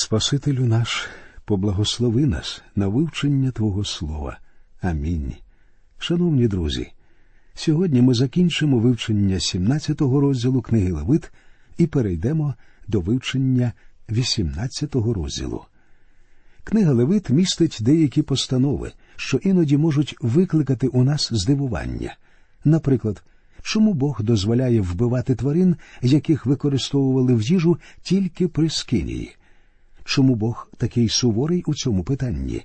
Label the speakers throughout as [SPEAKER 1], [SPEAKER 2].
[SPEAKER 1] Спасителю наш, поблагослови нас на вивчення Твого Слова. Амінь. Шановні друзі, сьогодні ми закінчимо вивчення 17-го розділу книги Левит і перейдемо до вивчення 18-го розділу. Книга Левит містить деякі постанови, що іноді можуть викликати у нас здивування. Наприклад, чому Бог дозволяє вбивати тварин, яких використовували в їжу тільки при скинії? Чому Бог такий суворий у цьому питанні?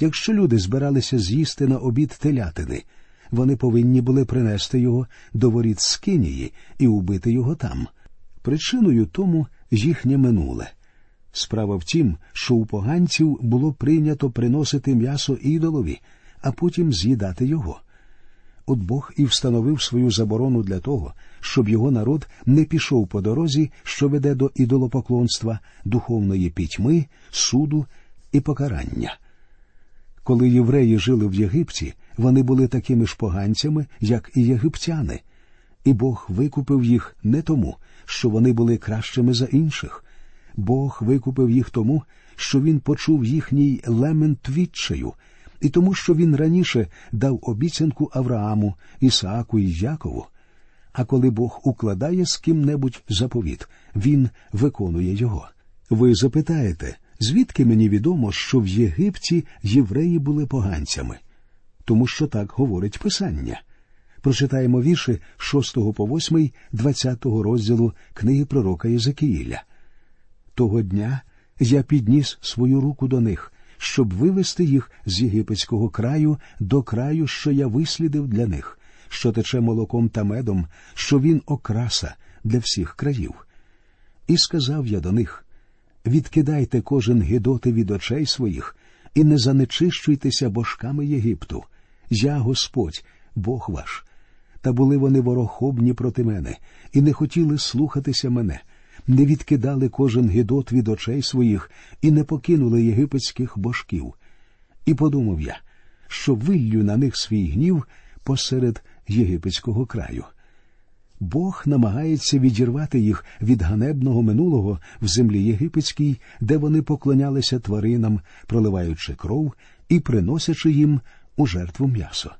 [SPEAKER 1] Якщо люди збиралися з'їсти на обід телятини, вони повинні були принести його до воріт Скинії і убити його там. Причиною тому їхнє минуле. Справа в тім, що у поганців було прийнято приносити м'ясо ідолові, а потім з'їдати його. От Бог і встановив свою заборону для того, щоб його народ не пішов по дорозі, що веде до ідолопоклонства, духовної пітьми, суду і покарання. Коли євреї жили в Єгипті, вони були такими ж поганцями, як і єгиптяни, і Бог викупив їх не тому, що вони були кращими за інших. Бог викупив їх тому, що він почув їхній лемент відчаю, і тому, що він раніше дав обіцянку Аврааму, Ісааку і Якову. А коли Бог укладає з ким-небудь заповіт, він виконує його. Ви запитаєте, звідки мені відомо, що в Єгипті євреї були поганцями? Тому що так говорить Писання. Прочитаємо вірші 6 по 8, 20 розділу книги пророка Єзекіїля. Того дня я підніс свою руку до них, щоб вивести їх з єгипетського краю до краю, що я вислідив для них, що тече молоком та медом, що він окраса для всіх країв. І сказав я до них відкидайте кожен гидоти від очей своїх, і не занечищуйтеся божками Єгипту. Я Господь, Бог ваш. Та були вони ворохобні проти мене, і не хотіли слухатися мене, не відкидали кожен гидот від очей своїх і не покинули єгипетських божків. І подумав я, що виллю на них свій гнів посеред єгипетського краю. Бог намагається відірвати їх від ганебного минулого в землі єгипетській, де вони поклонялися тваринам, проливаючи кров і приносячи їм у жертву м'ясо.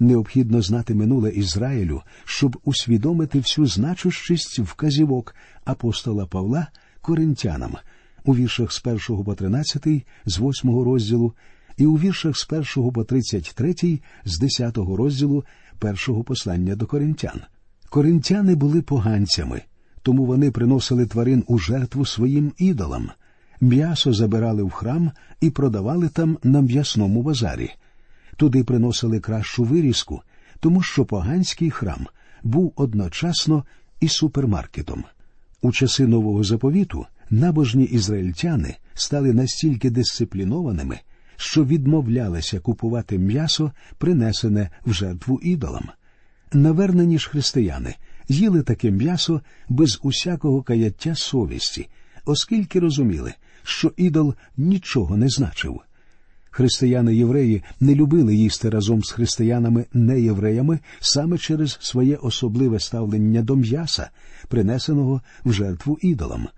[SPEAKER 1] Необхідно знати минуле Ізраїлю, щоб усвідомити всю значущість вказівок апостола Павла коринтянам у віршах з 1 по 13, з 8 розділу, і у віршах з 1 по 33, з 10 розділу першого послання до коринтян. Коринтяни були поганцями, тому вони приносили тварин у жертву своїм ідолам, м'ясо забирали в храм і продавали там на м'ясному базарі. Туди приносили кращу вирізку, тому що поганський храм був одночасно і супермаркетом. У часи нового заповіту набожні ізраїльтяни стали настільки дисциплінованими, що відмовлялися купувати м'ясо, принесене в жертву ідолам. Навернені ж християни їли таке м'ясо без усякого каяття совісті, оскільки розуміли, що ідол нічого не значив. Християни євреї не любили їсти разом з християнами неєвреями саме через своє особливе ставлення до м'яса, принесеного в жертву ідолам.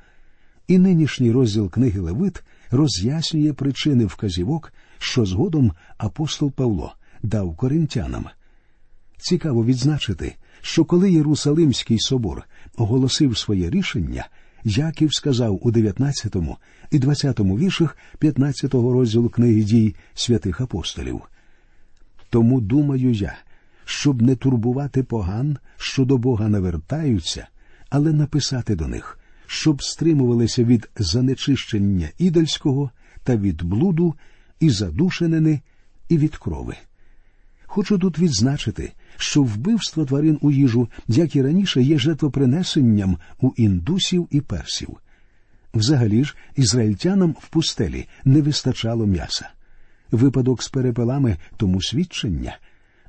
[SPEAKER 1] І нинішній розділ книги Левит роз'яснює причини вказівок, що згодом апостол Павло дав коринтянам. Цікаво відзначити, що коли Єрусалимський собор оголосив своє рішення, Яків сказав у 19 і 20 віршах 15 розділу книги дій святих апостолів. Тому думаю я, щоб не турбувати поган, що до Бога навертаються, але написати до них, щоб стримувалися від занечищення ідольського та від блуду, і задушенини, і від крови. Хочу тут відзначити, що вбивство тварин у їжу, як і раніше, є жертвопринесенням у індусів і персів. Взагалі ж, ізраїльтянам в пустелі не вистачало м'яса. Випадок з перепелами тому свідчення.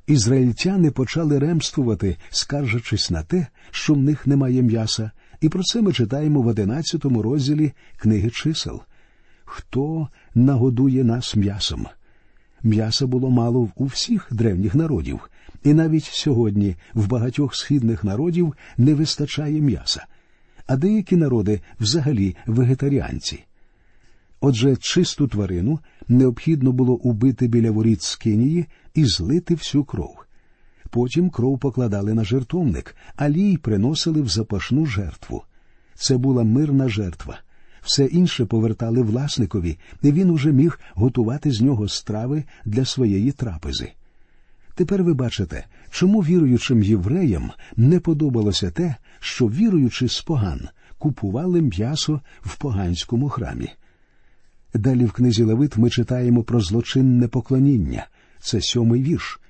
[SPEAKER 1] Ізраїльтяни почали ремствувати, скаржачись на те, що в них немає м'яса, і про це ми читаємо в одинадцятому розділі книги чисел. Хто нагодує нас м'ясом? М'яса було мало у всіх древніх народів, і навіть сьогодні в багатьох східних народів не вистачає м'яса, а деякі народи взагалі вегетаріанці. Отже, чисту тварину необхідно було убити біля воріт скинії і злити всю кров. Потім кров покладали на жертовник, а лій приносили в запашну жертву. Це була мирна жертва. Все інше повертали власникові, і він уже міг готувати з нього страви для своєї трапези. Тепер ви бачите, чому віруючим євреям не подобалося те, що віруючи з поган, купували м'ясо в поганському храмі. Далі в книзі Левит ми читаємо про злочинне поклоніння це сьомий вірш,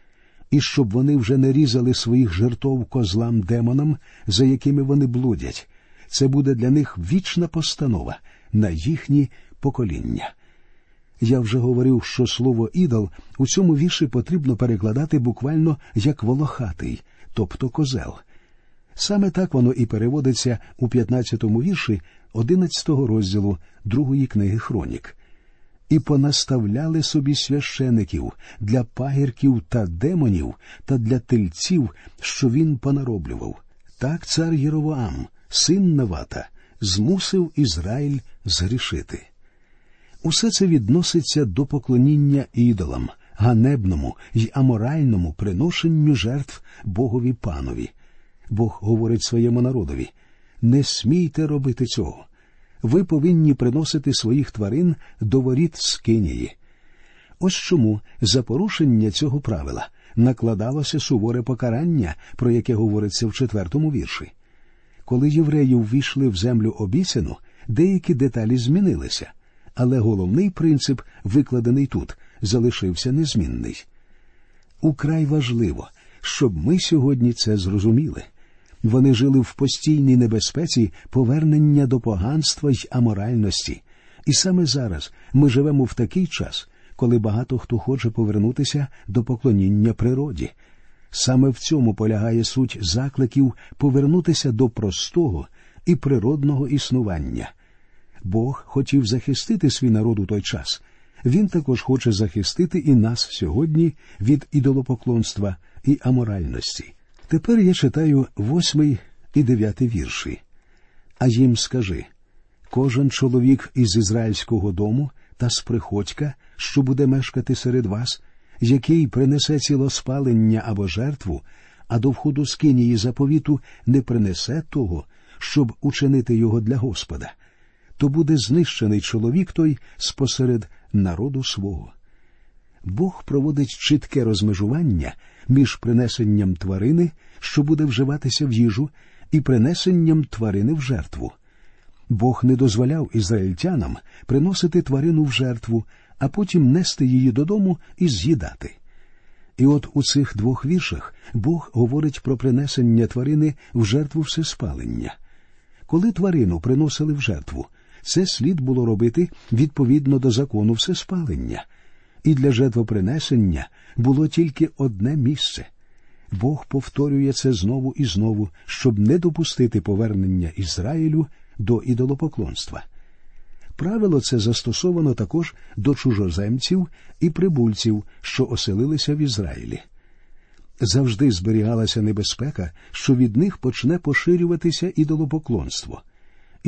[SPEAKER 1] і щоб вони вже не різали своїх жертов козлам демонам, за якими вони блудять. Це буде для них вічна постанова на їхні покоління. Я вже говорив, що слово ідол у цьому вірші потрібно перекладати буквально як волохатий, тобто козел. Саме так воно і переводиться у 15-му вірші 11-го розділу другої книги Хронік. І понаставляли собі священиків для пагірків та демонів та для тельців, що він понароблював. Так цар Єровоам, син Навата, змусив Ізраїль згрішити. Усе це відноситься до поклоніння ідолам, ганебному й аморальному приношенню жертв Богові панові. Бог говорить своєму народові не смійте робити цього. Ви повинні приносити своїх тварин до воріт скинії. Ось чому за порушення цього правила накладалося суворе покарання, про яке говориться в четвертому вірші. Коли євреї ввійшли в землю обіцяну, деякі деталі змінилися, але головний принцип, викладений тут, залишився незмінний. Украй важливо, щоб ми сьогодні це зрозуміли. Вони жили в постійній небезпеці повернення до поганства й аморальності. І саме зараз ми живемо в такий час, коли багато хто хоче повернутися до поклоніння природі. Саме в цьому полягає суть закликів повернутися до простого і природного існування. Бог хотів захистити свій народ у той час. Він також хоче захистити і нас сьогодні від ідолопоклонства і аморальності. Тепер я читаю восьмий і дев'ятий вірші. А їм скажи кожен чоловік із ізраїльського дому та з приходька, що буде мешкати серед вас, який принесе цілоспалення або жертву, а до входу скинії заповіту не принесе того, щоб учинити його для Господа, то буде знищений чоловік той спосеред народу свого. Бог проводить чітке розмежування між принесенням тварини, що буде вживатися в їжу, і принесенням тварини в жертву. Бог не дозволяв ізраїльтянам приносити тварину в жертву, а потім нести її додому і з'їдати. І от у цих двох віршах Бог говорить про принесення тварини в жертву всеспалення. Коли тварину приносили в жертву, це слід було робити відповідно до закону всеспалення – і для жертвопринесення було тільки одне місце. Бог повторює це знову і знову, щоб не допустити повернення Ізраїлю до ідолопоклонства. Правило це застосовано також до чужоземців і прибульців, що оселилися в Ізраїлі. Завжди зберігалася небезпека, що від них почне поширюватися ідолопоклонство –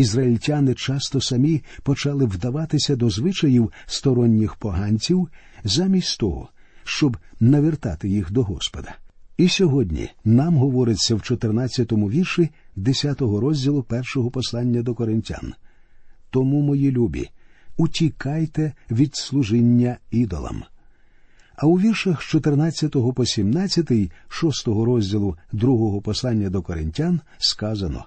[SPEAKER 1] ізраїльтяни часто самі почали вдаватися до звичаїв сторонніх поганців замість того, щоб навертати їх до Господа. І сьогодні нам говориться в 14-му вірші 10-го розділу першого послання до коринтян. Тому, мої любі, утікайте від служіння ідолам. А у віршах з 14 по 17, 6 розділу другого послання до коринтян сказано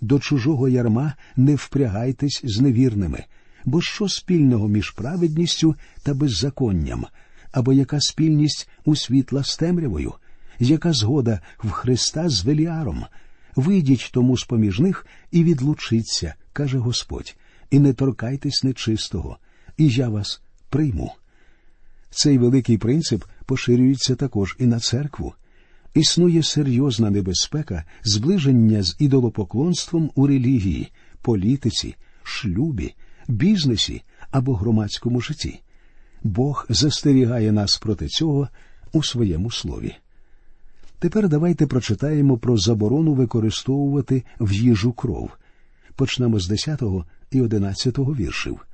[SPEAKER 1] до чужого ярма не впрягайтесь з невірними, бо що спільного між праведністю та беззаконням, або яка спільність у світла з темрявою, яка згода в Христа з Веліаром? Вийдіть тому з поміж них і відлучіться, каже Господь, і не торкайтесь нечистого, і я вас прийму. Цей великий принцип поширюється також і на церкву. Існує серйозна небезпека зближення з ідолопоклонством у релігії, політиці, шлюбі, бізнесі або громадському житті. Бог застерігає нас проти цього у своєму слові. Тепер давайте прочитаємо про заборону використовувати в їжу кров. Почнемо з 10 і 11 віршів.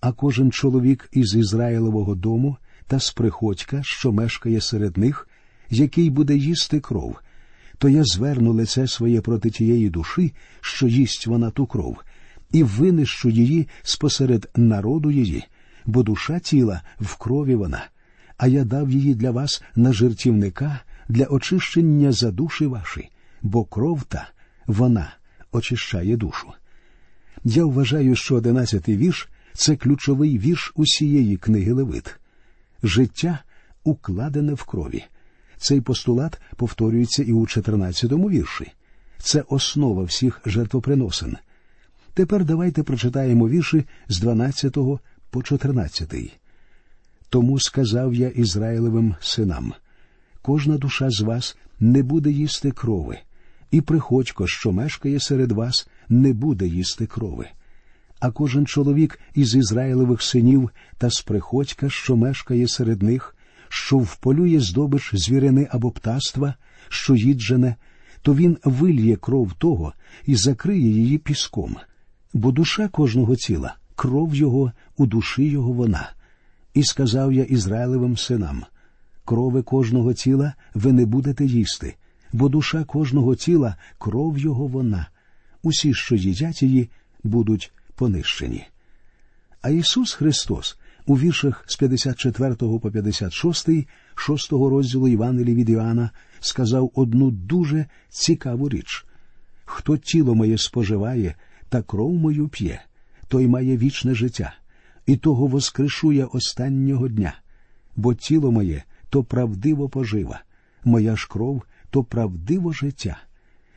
[SPEAKER 1] А кожен чоловік із Ізраїлового дому та з приходька, що мешкає серед них, який буде їсти кров, то я зверну лице своє проти тієї душі, що їсть вона ту кров, і винищу її спосеред народу її, бо душа тіла в крові вона, а я дав її для вас на жертівника для очищення за душі ваші, бо кров та вона очищає душу. Я вважаю, що одинадцятий вірш це ключовий вірш усієї книги Левит. Життя укладене в крові. Цей постулат повторюється і у 14-му вірші. Це основа всіх жертвоприносин. Тепер давайте прочитаємо вірші з 12 по 14. Тому сказав я Ізраїлевим синам: кожна душа з вас не буде їсти крови, і приходько, що мешкає серед вас, не буде їсти крови. А кожен чоловік із Ізраїлевих синів та з приходька, що мешкає серед них, що вполює здобич звірини або птаства, що їджене, то він вильє кров того і закриє її піском, бо душа кожного тіла, кров його у душі його вона. І сказав я Ізраїлевим синам крови кожного тіла ви не будете їсти, бо душа кожного тіла кров його вона. Усі, що їдять її, будуть понищені. А Ісус Христос у віршах з 54 по 56, 6 розділу Євангелії від Іоанна сказав одну дуже цікаву річ хто тіло моє споживає та кров мою п'є, той має вічне життя, і того воскрешує останнього дня, бо тіло моє то правдиво пожива, моя ж кров то правдиво життя.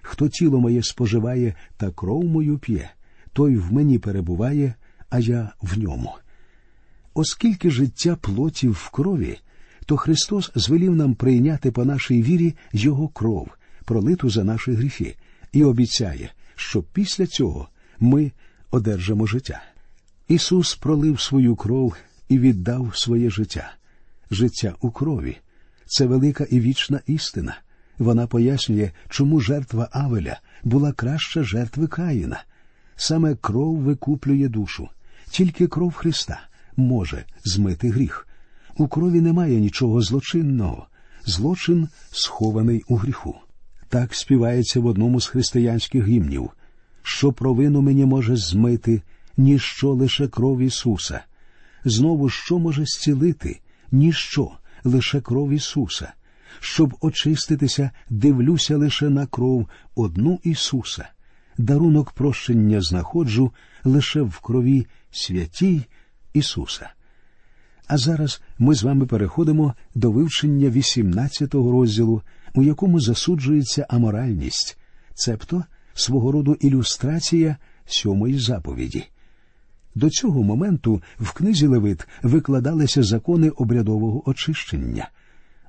[SPEAKER 1] Хто тіло моє споживає та кров мою п'є, той в мені перебуває, а я в ньому. Оскільки життя плотів в крові, то Христос звелів нам прийняти по нашій вірі Його кров, пролиту за наші гріхи, і обіцяє, що після цього ми одержимо життя. Ісус пролив свою кров і віддав своє життя. Життя у крові це велика і вічна істина. Вона пояснює, чому жертва Авеля була краща жертви Каїна. Саме кров викуплює душу, тільки кров Христа може змити гріх. У крові немає нічого злочинного, злочин схований у гріху. Так співається в одному з християнських гімнів, що провину мені може змити, ніщо лише кров Ісуса. Знову що може зцілити? Ніщо лише кров Ісуса. Щоб очиститися, дивлюся лише на кров одну Ісуса. Дарунок прощення знаходжу лише в крові святій Ісуса. А зараз ми з вами переходимо до вивчення 18-го розділу, у якому засуджується аморальність, цебто свого роду ілюстрація сьомої заповіді. До цього моменту в книзі Левит викладалися закони обрядового очищення,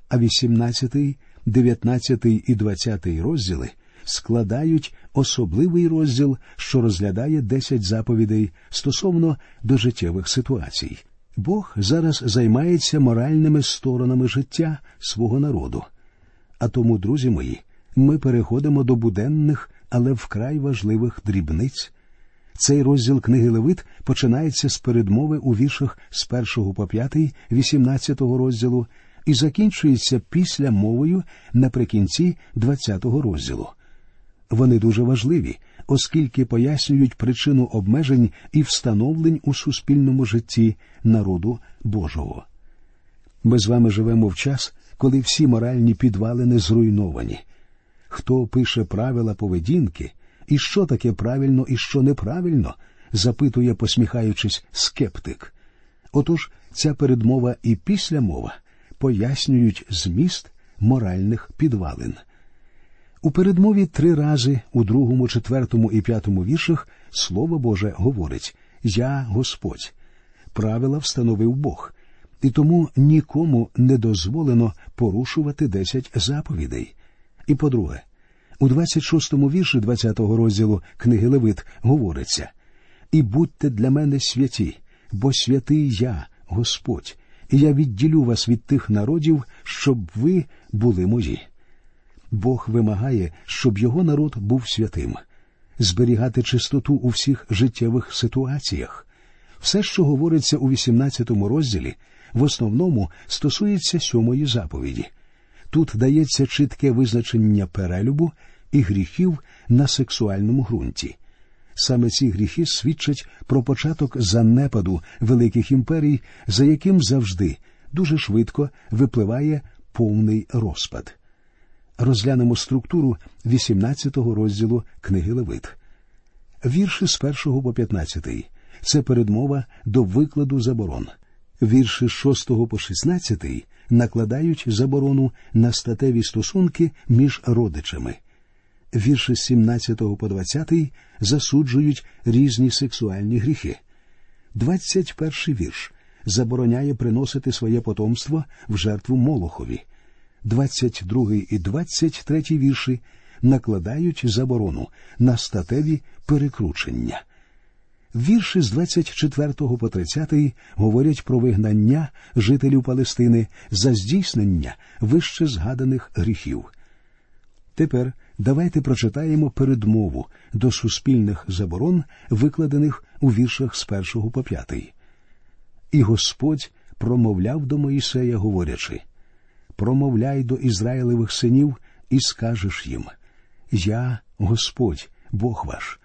[SPEAKER 1] а 18, 19 і 20 розділи складають особливий розділ, що розглядає 10 заповідей стосовно до життєвих ситуацій. Бог зараз займається моральними сторонами життя свого народу. А тому, друзі мої, ми переходимо до буденних, але вкрай важливих дрібниць. Цей розділ книги Левит починається з передмови у віршах з першого по п'ятий, 18 розділу і закінчується після мовою наприкінці 20 розділу. Вони дуже важливі, оскільки пояснюють причину обмежень і встановлень у суспільному житті народу Божого. Ми з вами живемо в час, коли всі моральні підвалини зруйновані. Хто пише правила поведінки, і що таке правильно і що неправильно, запитує, посміхаючись, скептик. Отож, ця передмова і післямова пояснюють зміст моральних підвалин. У передмові три рази у другому, четвертому і п'ятому віршах Слово Боже говорить Я Господь. Правила встановив Бог, і тому нікому не дозволено порушувати десять заповідей. І по-друге, у 26-му вірші 20-го розділу книги Левит говориться І будьте для мене святі, бо святий я, Господь, і я відділю вас від тих народів, щоб ви були мої. Бог вимагає, щоб його народ був святим, зберігати чистоту у всіх життєвих ситуаціях. Все, що говориться у 18 розділі, в основному стосується сьомої заповіді. Тут дається чітке визначення перелюбу і гріхів на сексуальному ґрунті. Саме ці гріхи свідчать про початок занепаду великих імперій, за яким завжди дуже швидко випливає повний розпад. Розглянемо структуру 18-го розділу книги Левит. Вірші з 1 по 15 – це передмова до викладу заборон. Вірші з 6 по 16 накладають заборону на статеві стосунки між родичами. Вірші з 17 по 20 засуджують різні сексуальні гріхи. 21 вірш забороняє приносити своє потомство в жертву Молохові. 22 і 23 вірші накладають заборону на статеві перекручення. Вірші з 24 по 30 говорять про вигнання жителів Палестини за здійснення вище згаданих гріхів. Тепер давайте прочитаємо передмову до суспільних заборон, викладених у віршах з 1 по 5. І Господь промовляв до Моїсея, говорячи Промовляй до Ізраїлевих синів і скажеш їм Я, Господь, Бог ваш.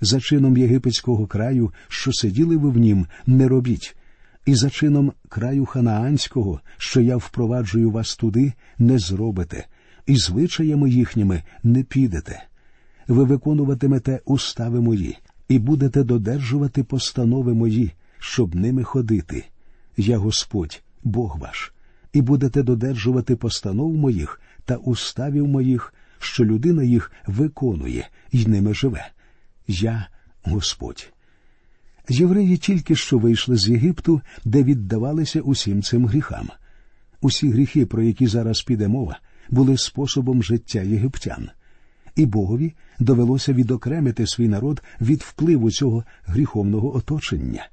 [SPEAKER 1] За чином єгипетського краю, що сиділи ви в нім, не робіть, і за чином краю ханаанського, що я впроваджую вас туди, не зробите, і звичаями їхніми не підете. Ви виконуватимете устави мої, і будете додержувати постанови мої, щоб ними ходити. Я Господь, Бог ваш, і будете додержувати постанов моїх та уставів моїх, що людина їх виконує і ними живе. Я Господь. Євреї тільки що вийшли з Єгипту, де віддавалися усім цим гріхам. Усі гріхи, про які зараз піде мова, були способом життя єгиптян, і Богові довелося відокремити свій народ від впливу цього гріховного оточення.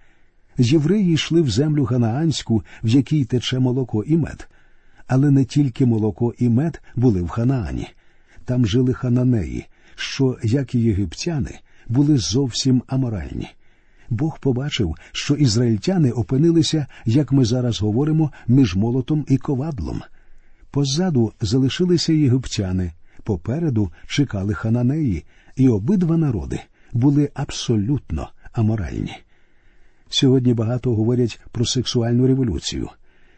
[SPEAKER 1] Євреї йшли в землю Ханаанську, в якій тече молоко і мед. Але не тільки молоко і мед були в Ханаані. Там жили хананеї, що, як і єгиптяни, були зовсім аморальні. Бог побачив, що ізраїльтяни опинилися, як ми зараз говоримо, між молотом і ковадлом. Позаду залишилися єгиптяни, попереду чекали хананеї, і обидва народи були абсолютно аморальні. Сьогодні багато говорять про сексуальну революцію.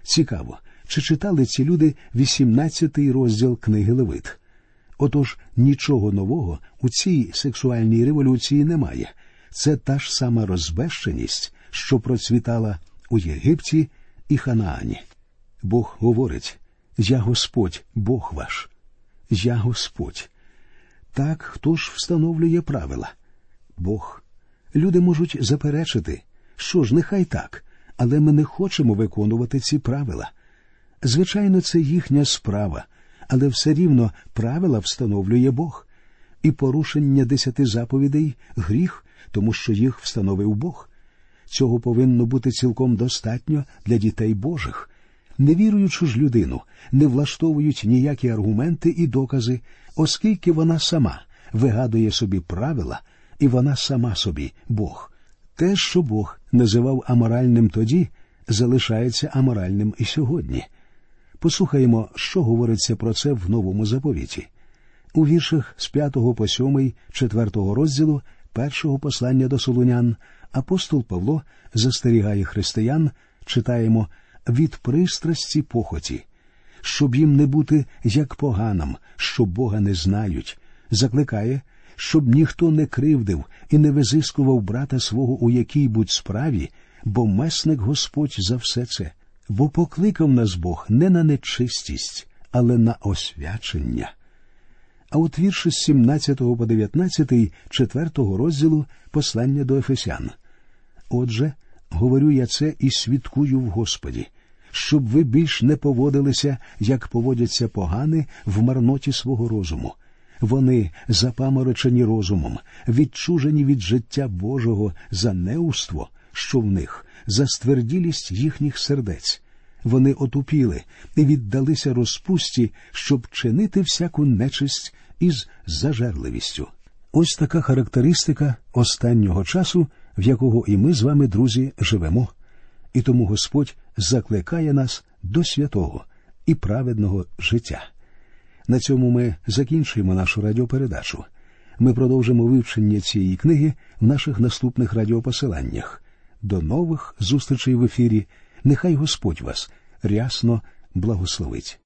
[SPEAKER 1] Цікаво, чи читали ці люди 18-й розділ книги Левит? Отож нічого нового у цій сексуальній революції немає. Це та ж сама розбещеність, що процвітала у Єгипті і Ханаані. Бог говорить Я Господь, Бог ваш, я Господь. Так хто ж встановлює правила? Бог. Люди можуть заперечити, що ж, нехай так, але ми не хочемо виконувати ці правила. Звичайно, це їхня справа, але все рівно правила встановлює Бог, і порушення десяти заповідей гріх, тому що їх встановив Бог. Цього повинно бути цілком достатньо для дітей Божих. Невіруючу ж людину не влаштовують ніякі аргументи і докази, оскільки вона сама вигадує собі правила, і вона сама собі Бог. Те, що Бог називав аморальним тоді, залишається аморальним і сьогодні. Послухаємо, що говориться про це в новому заповіті. У віршах з 5 по 7, 4 розділу першого послання до Солунян апостол Павло застерігає християн, читаємо від пристрасті похоті, щоб їм не бути як поганам, що Бога не знають, закликає, щоб ніхто не кривдив і не визискував брата свого у якій будь справі, бо месник Господь за все це бо покликав нас Бог не на нечистість, але на освячення. А от вірші з 17 по 19 4 розділу послання до Ефесян. Отже, говорю я це і свідкую в Господі, щоб ви більш не поводилися, як поводяться погани в марноті свого розуму. Вони запаморочені розумом, відчужені від життя Божого за неуство, що в них, за стверділість їхніх сердець. Вони отупіли і віддалися розпусті, щоб чинити всяку нечисть із зажерливістю. Ось така характеристика останнього часу в якого і ми з вами, друзі, живемо, і тому Господь закликає нас до святого і праведного життя. На цьому ми закінчуємо нашу радіопередачу. Ми продовжимо вивчення цієї книги в наших наступних радіопосиланнях. До нових зустрічей в ефірі. Нехай Господь вас рясно благословить.